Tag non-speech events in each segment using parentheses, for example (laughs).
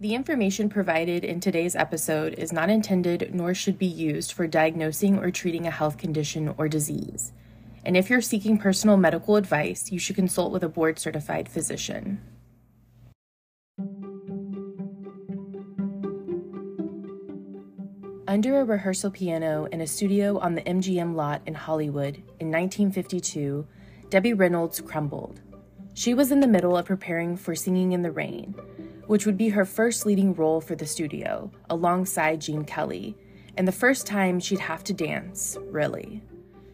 The information provided in today's episode is not intended nor should be used for diagnosing or treating a health condition or disease. And if you're seeking personal medical advice, you should consult with a board certified physician. Under a rehearsal piano in a studio on the MGM lot in Hollywood in 1952, Debbie Reynolds crumbled. She was in the middle of preparing for Singing in the Rain, which would be her first leading role for the studio, alongside Gene Kelly, and the first time she'd have to dance, really.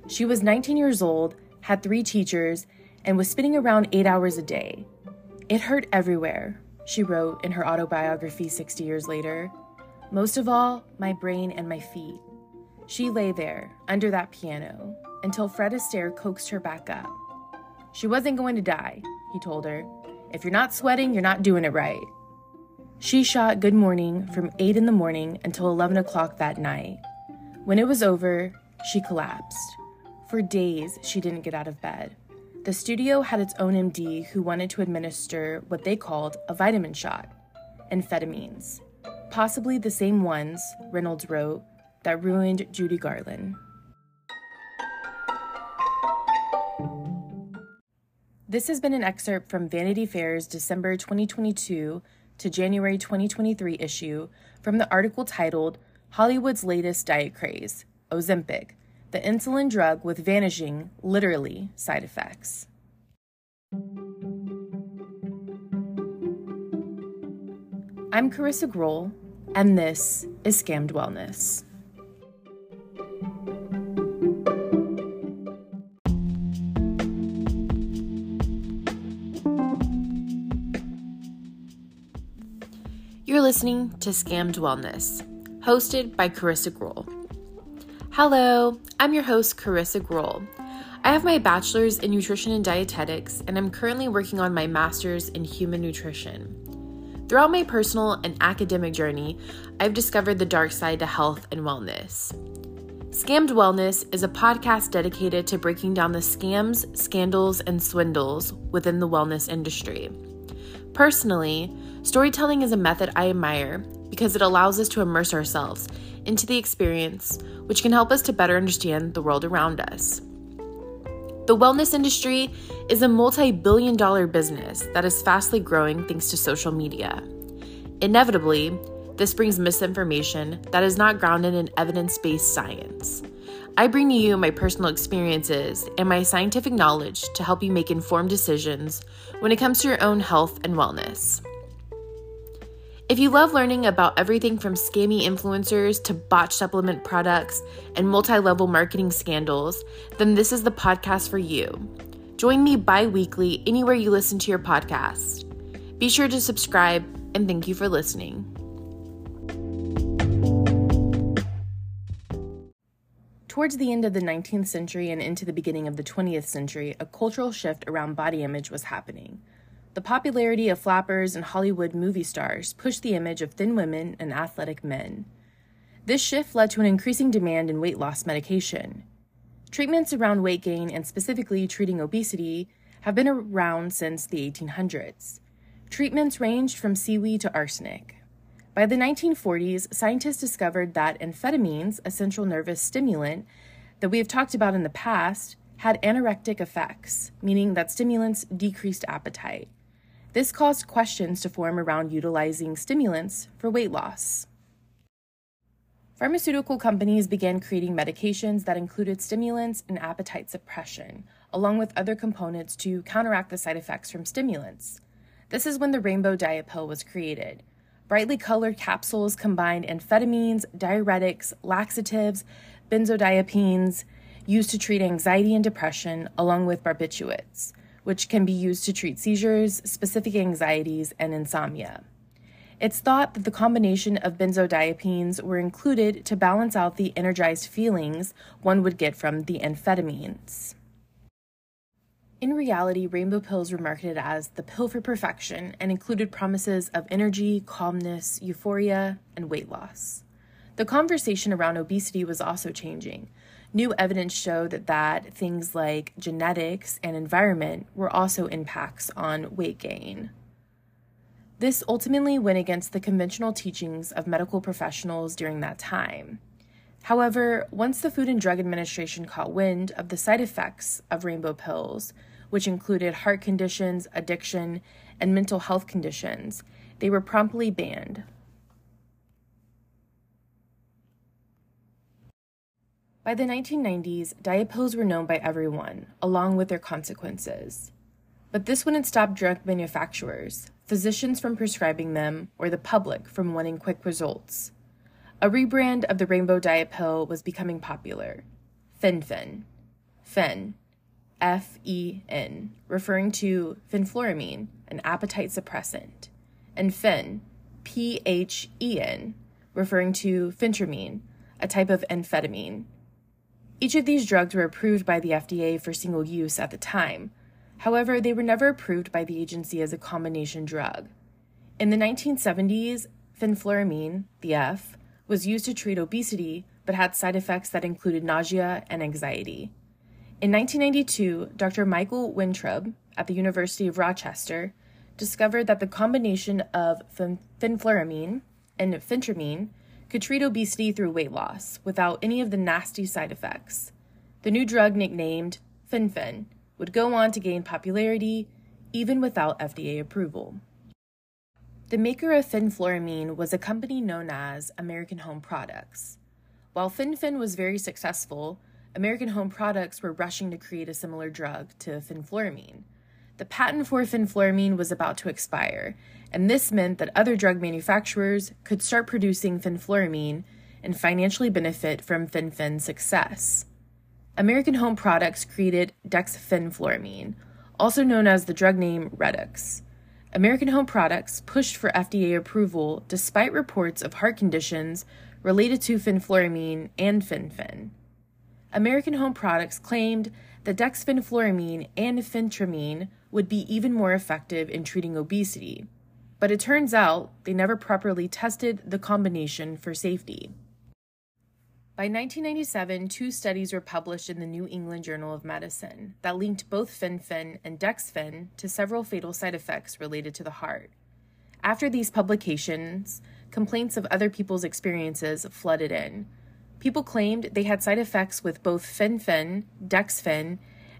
She was 19 years old, had three teachers, and was spinning around eight hours a day. It hurt everywhere, she wrote in her autobiography 60 years later. Most of all, my brain and my feet. She lay there, under that piano, until Fred Astaire coaxed her back up. She wasn't going to die, he told her. If you're not sweating, you're not doing it right. She shot Good Morning from 8 in the morning until 11 o'clock that night. When it was over, she collapsed. For days, she didn't get out of bed. The studio had its own MD who wanted to administer what they called a vitamin shot, amphetamines, possibly the same ones, Reynolds wrote, that ruined Judy Garland. This has been an excerpt from Vanity Fair's December 2022 to January 2023 issue from the article titled Hollywood's Latest Diet Craze Ozempic, the insulin drug with vanishing, literally, side effects. I'm Carissa Grohl, and this is Scammed Wellness. You're listening to Scammed Wellness, hosted by Carissa Grohl. Hello, I'm your host, Carissa Grohl. I have my bachelor's in nutrition and dietetics, and I'm currently working on my master's in human nutrition. Throughout my personal and academic journey, I've discovered the dark side to health and wellness. Scammed Wellness is a podcast dedicated to breaking down the scams, scandals, and swindles within the wellness industry. Personally, storytelling is a method I admire because it allows us to immerse ourselves into the experience, which can help us to better understand the world around us. The wellness industry is a multi billion dollar business that is fastly growing thanks to social media. Inevitably, this brings misinformation that is not grounded in evidence based science. I bring to you my personal experiences and my scientific knowledge to help you make informed decisions when it comes to your own health and wellness. If you love learning about everything from scammy influencers to botched supplement products and multi level marketing scandals, then this is the podcast for you. Join me bi weekly anywhere you listen to your podcast. Be sure to subscribe and thank you for listening. Towards the end of the 19th century and into the beginning of the 20th century, a cultural shift around body image was happening. The popularity of flappers and Hollywood movie stars pushed the image of thin women and athletic men. This shift led to an increasing demand in weight loss medication. Treatments around weight gain and specifically treating obesity have been around since the 1800s. Treatments ranged from seaweed to arsenic. By the 1940s, scientists discovered that amphetamines, a central nervous stimulant that we have talked about in the past, had anorectic effects, meaning that stimulants decreased appetite. This caused questions to form around utilizing stimulants for weight loss. Pharmaceutical companies began creating medications that included stimulants and appetite suppression, along with other components to counteract the side effects from stimulants. This is when the rainbow diet pill was created, Brightly colored capsules combine amphetamines, diuretics, laxatives, benzodiazepines used to treat anxiety and depression, along with barbiturates, which can be used to treat seizures, specific anxieties, and insomnia. It's thought that the combination of benzodiazepines were included to balance out the energized feelings one would get from the amphetamines. In reality, rainbow pills were marketed as the pill for perfection and included promises of energy, calmness, euphoria, and weight loss. The conversation around obesity was also changing. New evidence showed that, that things like genetics and environment were also impacts on weight gain. This ultimately went against the conventional teachings of medical professionals during that time. However, once the Food and Drug Administration caught wind of the side effects of rainbow pills, which included heart conditions, addiction, and mental health conditions, they were promptly banned. By the 1990s, diet pills were known by everyone, along with their consequences. But this wouldn't stop drug manufacturers, physicians from prescribing them, or the public from wanting quick results. A rebrand of the rainbow diet pill was becoming popular. Fen-Phen. Fen, F E N, referring to fenfluramine, an appetite suppressant, and fen, P H E N, referring to phentermine, a type of amphetamine. Each of these drugs were approved by the FDA for single use at the time, However, they were never approved by the agency as a combination drug. In the 1970s, fenfluramine, the F, was used to treat obesity but had side effects that included nausea and anxiety. In 1992, Dr. Michael Weintraub at the University of Rochester discovered that the combination of fenfluramine and phentermine could treat obesity through weight loss without any of the nasty side effects. The new drug, nicknamed Fen-Phen, would go on to gain popularity even without FDA approval. The maker of fenfluramine was a company known as American Home Products. While Fen-Phen was very successful, American Home Products were rushing to create a similar drug to fenfluramine. The patent for fenfluramine was about to expire, and this meant that other drug manufacturers could start producing fenfluramine and financially benefit from Fen-Phen's success. American Home Products created dexfenfluramine, also known as the drug name Redux. American Home Products pushed for FDA approval despite reports of heart conditions related to fenfluramine and Fen-Phen. American Home Products claimed that dexfenfluramine and phentermine would be even more effective in treating obesity, but it turns out they never properly tested the combination for safety. By 1997, two studies were published in the New England Journal of Medicine that linked both Fen-Phen and Dexfen to several fatal side effects related to the heart. After these publications, complaints of other people's experiences flooded in. People claimed they had side effects with both Fen-Phen, Dexfen,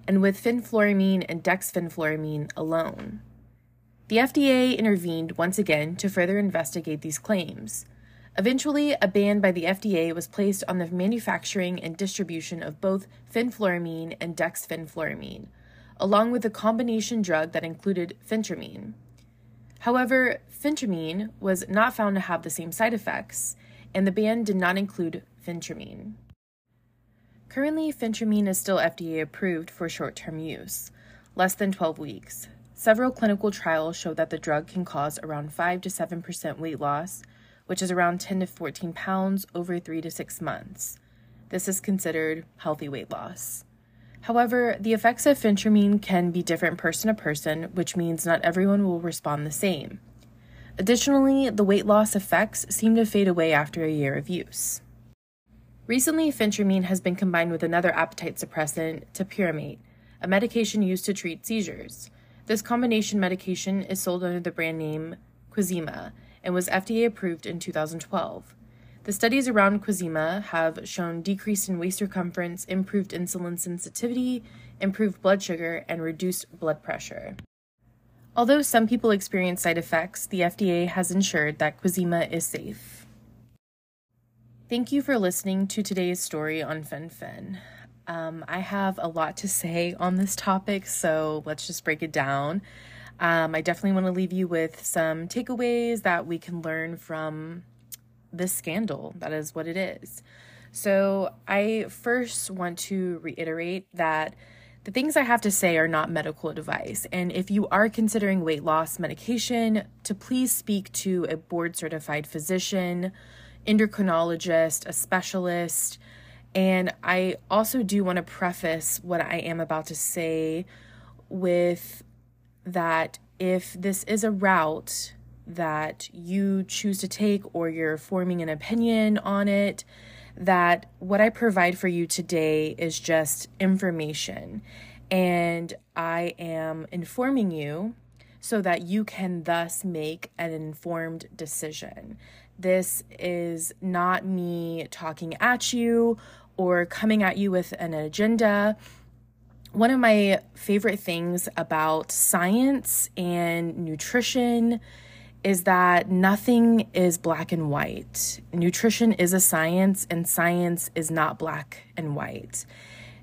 and with fenfluramine and dexfenfluramine alone. The FDA intervened once again to further investigate these claims. Eventually, a ban by the FDA was placed on the manufacturing and distribution of both fenfluramine and dexfenfluramine, along with a combination drug that included phentermine. However, phentermine was not found to have the same side effects, and the ban did not include phentermine. Currently, phentermine is still FDA approved for short term use, less than 12 weeks. Several clinical trials show that the drug can cause around 5 to 7% weight loss which is around 10 to 14 pounds over three to six months. This is considered healthy weight loss. However, the effects of phentermine can be different person to person, which means not everyone will respond the same. Additionally, the weight loss effects seem to fade away after a year of use. Recently, phentermine has been combined with another appetite suppressant, topiramate, a medication used to treat seizures. This combination medication is sold under the brand name Qsymia and was FDA approved in 2012. The studies around Qsymia have shown decrease in waist circumference, improved insulin sensitivity, improved blood sugar, and reduced blood pressure. Although some people experience side effects, the FDA has ensured that Qsymia is safe. Thank you for listening to today's story on Fen-Phen. Um, I have a lot to say on this topic, so let's just break it down. Um, I definitely want to leave you with some takeaways that we can learn from this scandal. That is what it is. So, I first want to reiterate that the things I have to say are not medical advice. And if you are considering weight loss medication, to please speak to a board certified physician, endocrinologist, a specialist. And I also do want to preface what I am about to say with that if this is a route that you choose to take or you're forming an opinion on it, that what I provide for you today is just information. And I am informing you so that you can thus make an informed decision. This is not me talking at you or coming at you with an agenda. One of my favorite things about science and nutrition is that nothing is black and white. Nutrition is a science, and science is not black and white.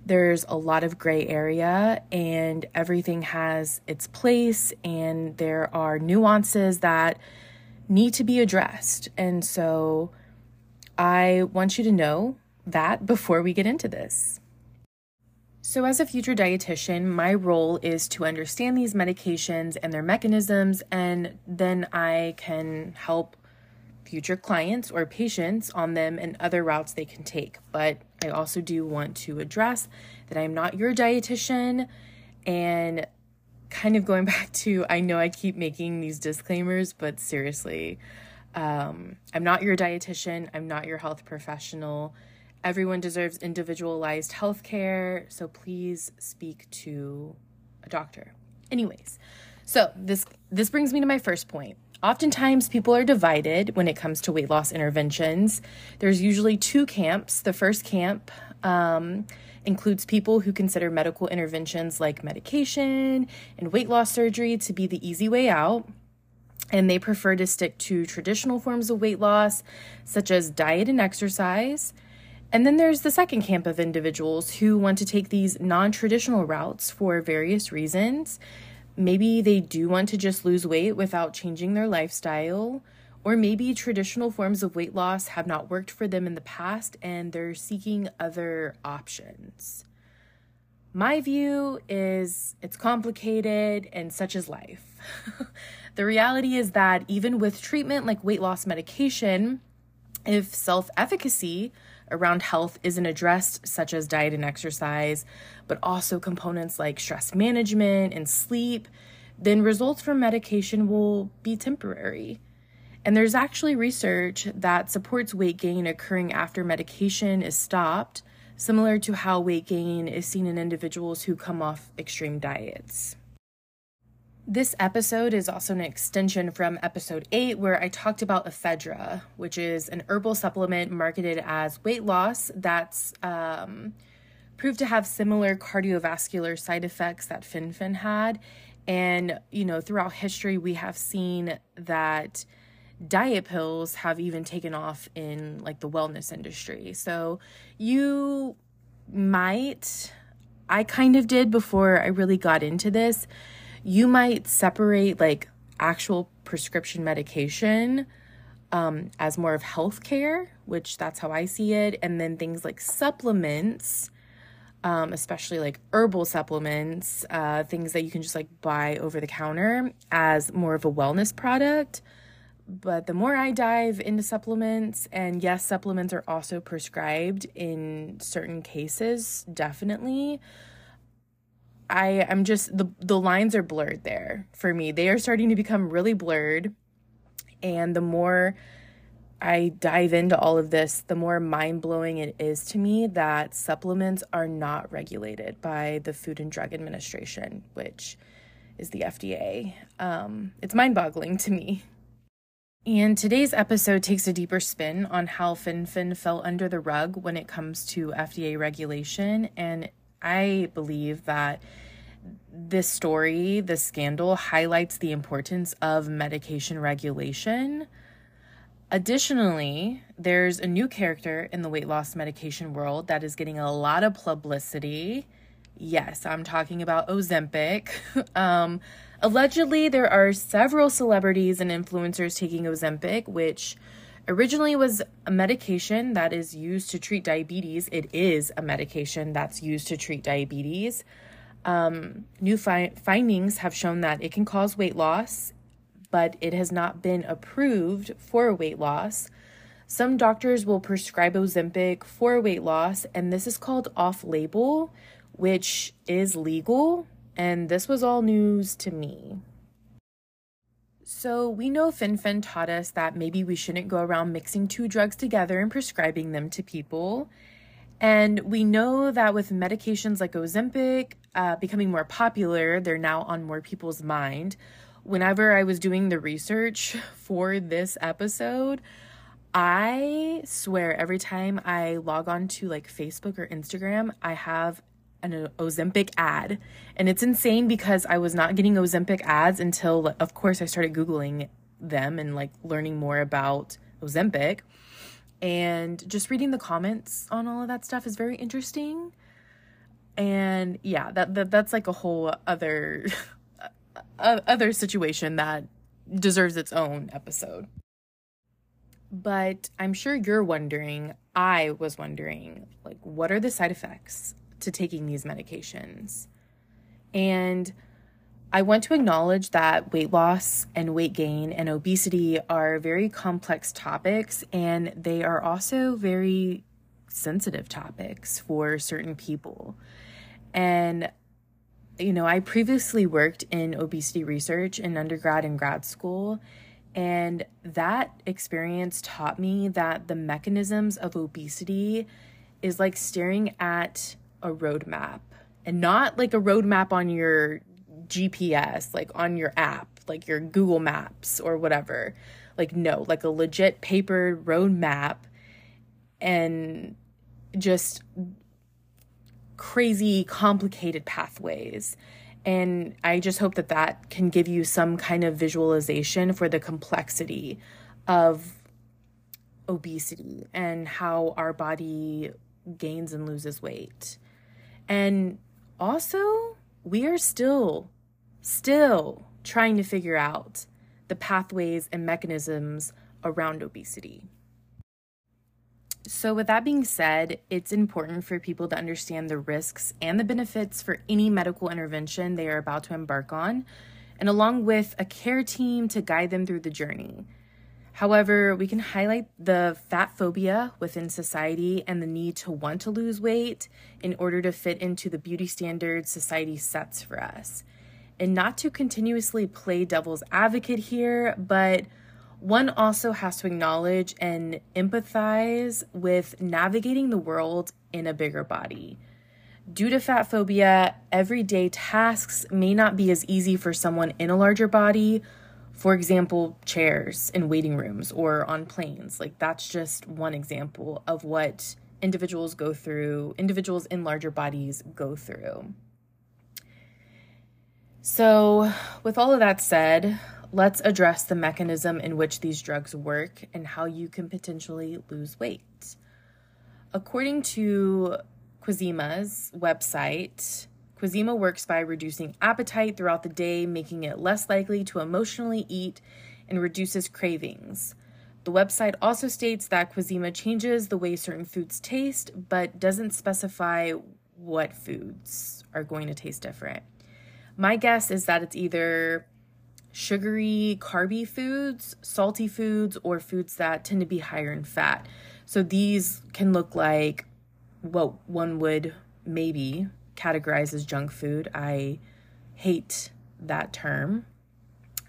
There's a lot of gray area, and everything has its place, and there are nuances that need to be addressed. And so I want you to know that before we get into this. So, as a future dietitian, my role is to understand these medications and their mechanisms, and then I can help future clients or patients on them and other routes they can take. But I also do want to address that I'm not your dietitian and kind of going (laughs) back to I know I keep making these disclaimers, but seriously, um, I'm not your dietitian, I'm not your health professional. Everyone deserves individualized health care, so please speak to a doctor. Anyways, so this this brings me to my first point. Oftentimes, people are divided when it comes to weight loss interventions. There's usually two camps. The first camp um, includes people who consider medical interventions like medication and weight loss surgery to be the easy way out. And they prefer to stick to traditional forms of weight loss, such as diet and exercise. And then there's the second camp of individuals who want to take these non traditional routes for various reasons. Maybe they do want to just lose weight without changing their lifestyle, or maybe traditional forms of weight loss have not worked for them in the past and they're seeking other options. My view is it's complicated and such is life. (laughs) the reality is that even with treatment like weight loss medication, if self efficacy around health isn't addressed, such as diet and exercise, but also components like stress management and sleep, then results from medication will be temporary. And there's actually research that supports weight gain occurring after medication is stopped, similar to how weight gain is seen in individuals who come off extreme diets. This episode is also an extension from episode 8, where I talked about ephedra, which is an herbal supplement marketed as weight loss that's um, proved to have similar cardiovascular side effects that Fen-Phen had. And, you know, throughout history, we have seen that diet pills have even taken off in like the wellness industry. So you might, I kind of did before I really got into this, you might separate like actual prescription medication um, as more of healthcare, which that's how I see it, and then things like supplements. Um, especially like herbal supplements, uh, things that you can just like buy over the counter as more of a wellness product. But the more I dive into supplements, and yes, supplements are also prescribed in certain cases, definitely. I am just the the lines are blurred there for me. They are starting to become really blurred. And the more I dive into all of this, the more mind blowing it is to me that supplements are not regulated by the Food and Drug Administration, which is the FDA. Um, it's mind boggling to me. And today's episode takes a deeper spin on how Fen-Phen fell under the rug when it comes to FDA regulation. And I believe that this story, this scandal, highlights the importance of medication regulation. Additionally, there's a new character in the weight loss medication world that is getting a lot of publicity. Yes, I'm talking about Ozempic. (laughs) um, Allegedly, there are several celebrities and influencers taking Ozempic, which originally was a medication that is used to treat diabetes. It is a medication that's used to treat diabetes. Um, new fi- findings have shown that it can cause weight loss, but it has not been approved for weight loss. Some doctors will prescribe Ozempic for weight loss, and this is called off label, which is legal and this was all news to me. So, we know Fen-Phen taught us that maybe we shouldn't go around mixing two drugs together and prescribing them to people. And we know that with medications like Ozempic uh, becoming more popular, they're now on more people's mind. whenever I was doing the research (laughs) for this episode, I swear every time I log on to like Facebook or Instagram, I have an Ozempic ad. And it's insane because I was not getting Ozempic ads until, of course, I started Googling them and like learning more about Ozempic. And just reading the comments on all of that stuff is very interesting. And yeah, that, that that's like a whole other (laughs) other situation that deserves its own episode. But I'm sure you're wondering, I was wondering, like what are the side effects to taking these medications? And I want to acknowledge that weight loss and weight gain and obesity are very complex topics, and they are also very sensitive topics for certain people. And, you know, I previously worked in obesity research in undergrad and grad school, and that experience taught me that the mechanisms of obesity is like staring at a roadmap and not like a roadmap on your GPS, like on your app, like your Google Maps or whatever. Like, no, like a legit paper roadmap and just crazy, complicated pathways. And I just hope that that can give you some kind of visualization for the complexity of obesity and how our body gains and loses weight. And also, we are still still trying to figure out the pathways and mechanisms around obesity. So, with that being said, it's important for people to understand the risks and the benefits for any medical intervention they are about to embark on, and along with a care team to guide them through the journey. However, we can highlight the fat phobia within society and the need to want to lose weight in order to fit into the beauty standards society sets for us and not to continuously play devil's advocate here, but one also has to acknowledge and empathize with navigating the world in a bigger body. Due to fat phobia, everyday tasks may not be as easy for someone in a larger body. For example, chairs in waiting rooms or on planes. Like, that's just one example of what individuals go through, individuals in larger bodies go through. So, with all of that said, let's address the mechanism in which these drugs work and how you can potentially lose weight. According to Kwashima's website, Kwashima works by reducing appetite throughout the day, making it less likely to emotionally eat, and reduces cravings. The website also states that Kwashima changes the way certain foods taste, but doesn't specify what foods are going to taste different. My guess is that it's either sugary, carby foods, salty foods, or foods that tend to be higher in fat. So these can look like what one would maybe categorize as junk food. I hate that term.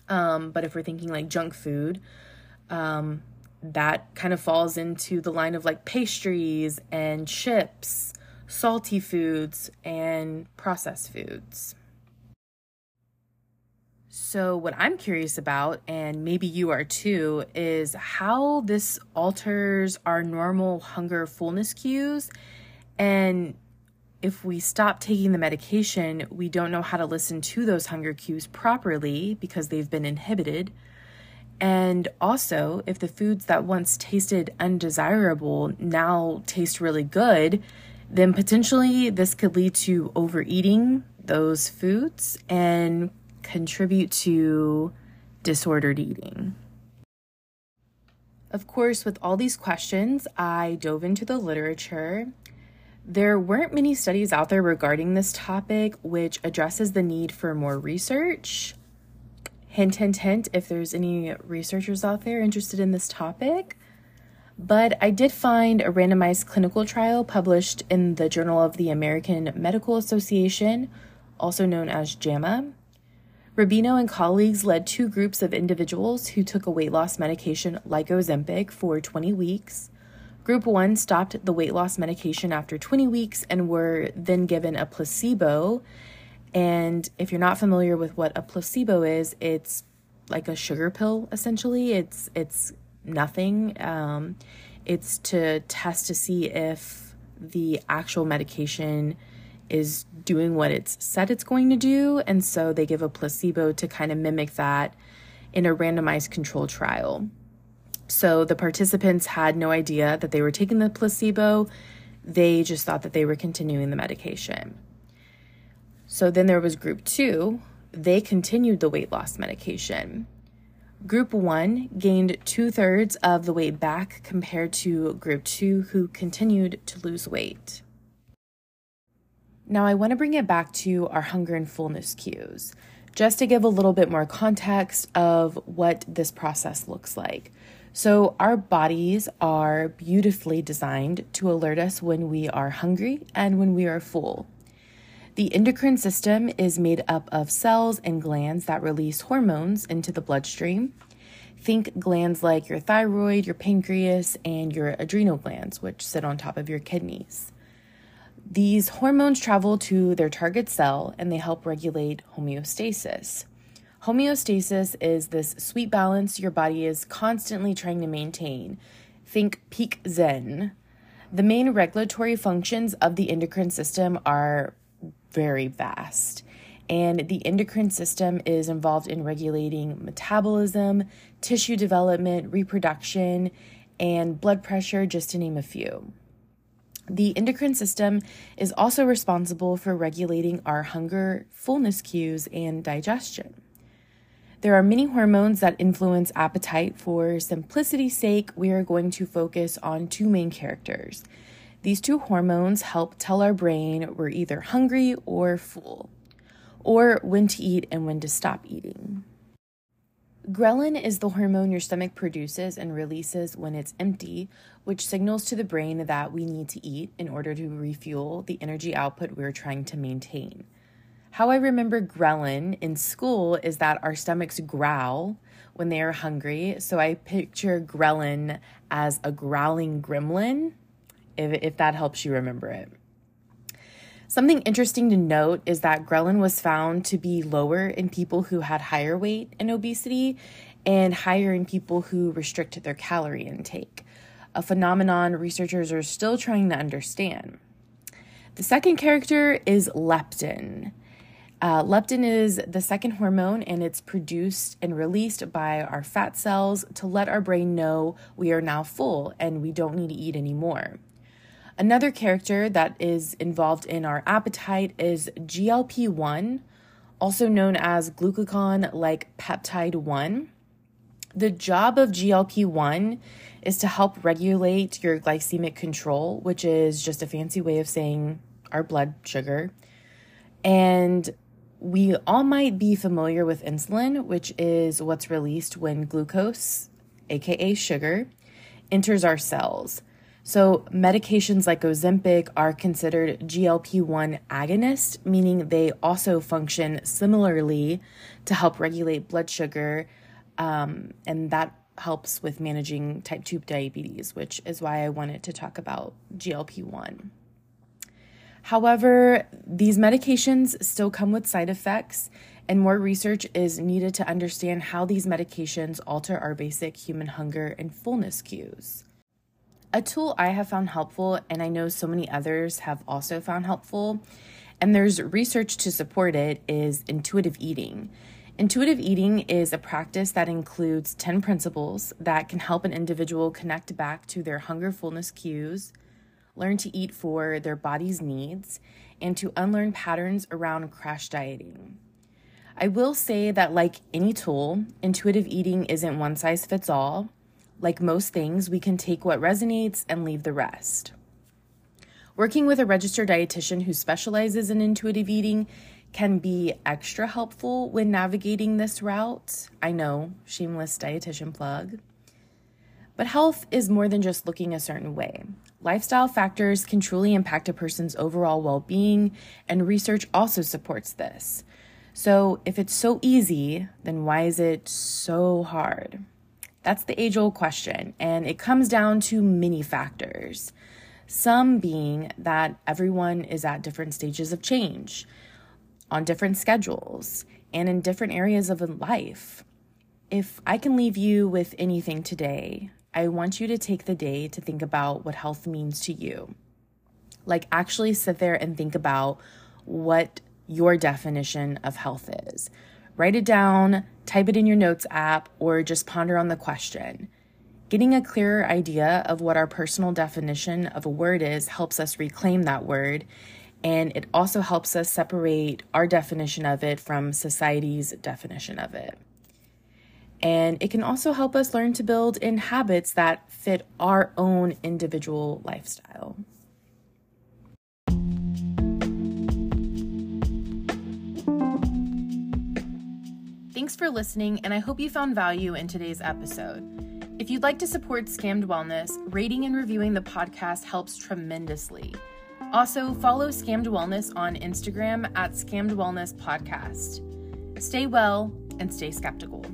Um, but if we're thinking like junk food, um, that kind of falls into the line of like pastries and chips, salty foods, and processed foods. So, what I'm curious about, and maybe you are too, is how this alters our normal hunger fullness cues. And if we stop taking the medication, we don't know how to listen to those hunger cues properly because they've been inhibited. And also, if the foods that once tasted undesirable now taste really good, then potentially this could lead to overeating those foods and contribute to disordered eating? Of course, with all these questions, I dove into the literature. There weren't many studies out there regarding this topic, which addresses the need for more research. Hint, hint, hint, if there's any researchers out there interested in this topic. But I did find a randomized clinical trial published in the Journal of the American Medical Association, also known as JAMA. Rubino and colleagues led two groups of individuals who took a weight loss medication like Ozempic for 20 weeks. Group 1 stopped the weight loss medication after 20 weeks and were then given a placebo. And if you're not familiar with what a placebo is, it's like a sugar pill essentially. It's it's nothing. Um, it's to test to see if the actual medication is doing what it's said it's going to do. And so they give a placebo to kind of mimic that in a randomized control trial. So the participants had no idea that they were taking the placebo, they just thought that they were continuing the medication. So then there was group two, they continued the weight loss medication. Group one gained two thirds of the weight back compared to group two, who continued to lose weight. Now, I want to bring it back to our hunger and fullness cues, just to give a little bit more context of what this process looks like. So, our bodies are beautifully designed to alert us when we are hungry and when we are full. The endocrine system is made up of cells and glands that release hormones into the bloodstream. Think glands like your thyroid, your pancreas, and your adrenal glands, which sit on top of your kidneys. These hormones travel to their target cell and they help regulate homeostasis. Homeostasis is this sweet balance your body is constantly trying to maintain. Think peak zen. The main regulatory functions of the endocrine system are very vast. And the endocrine system is involved in regulating metabolism, tissue development, reproduction, and blood pressure, just to name a few. The endocrine system is also responsible for regulating our hunger, fullness cues, and digestion. There are many hormones that influence appetite. For simplicity's sake, we are going to focus on two main characters these two hormones help tell our brain we're either hungry or full, or when to eat and when to stop eating. Ghrelin is the hormone your stomach produces and releases when it's empty, which signals to the brain that we need to eat in order to refuel the energy output we're trying to maintain. How I remember ghrelin in school is that our stomachs growl when they are hungry, so I picture ghrelin as a growling gremlin if, if that helps you remember it. Something interesting to note is that ghrelin was found to be lower in people who had higher weight and obesity and higher in people who restricted their calorie intake, a phenomenon researchers are still trying to understand. The second character is leptin. Uh, leptin is the second hormone and it's produced and released by our fat cells to let our brain know we are now full and we don't need to eat anymore. Another character that is involved in our appetite is GLP 1, also known as glucagon like peptide 1. The job of GLP 1 is to help regulate your glycemic control, which is just a fancy way of saying our blood sugar. And we all might be familiar with insulin, which is what's released when glucose, aka sugar, enters our cells. So, medications like Ozempic are considered GLP 1 agonist, meaning they also function similarly to help regulate blood sugar, um, and that helps with managing type 2 diabetes, which is why I wanted to talk about GLP 1. However, these medications still come with side effects, and more research is needed to understand how these medications alter our basic human hunger and fullness cues. A tool I have found helpful, and I know so many others have also found helpful, and there's research to support it, is intuitive eating. Intuitive eating is a practice that includes 10 principles that can help an individual connect back to their hunger fullness cues, learn to eat for their body's needs, and to unlearn patterns around crash dieting. I will say that, like any tool, intuitive eating isn't one size fits all. Like most things, we can take what resonates and leave the rest. Working with a registered dietitian who specializes in intuitive eating can be extra helpful when navigating this route. I know, shameless dietitian plug. But health is more than just looking a certain way. Lifestyle factors can truly impact a person's overall well being, and research also supports this. So, if it's so easy, then why is it so hard? That's the age old question, and it comes down to many factors. Some being that everyone is at different stages of change, on different schedules, and in different areas of life. if I can leave you with anything today, I want you to take the day to think about what health means to you. Like, actually sit there and think about what your definition of health is. Write it down, type it in your notes app, or just ponder on the question. Getting a clearer idea of what our personal definition of a word is helps us reclaim that word, and it also helps us separate our definition of it from society's definition of it. And it can also help us learn to build in habits that fit our own individual lifestyle. Thanks for listening, and I hope you found value in today's episode. If you'd like to support Scammed Wellness, rating and reviewing the podcast helps tremendously. Also, follow Scammed Wellness on Instagram at Scammed Wellness Podcast. Stay well and stay skeptical.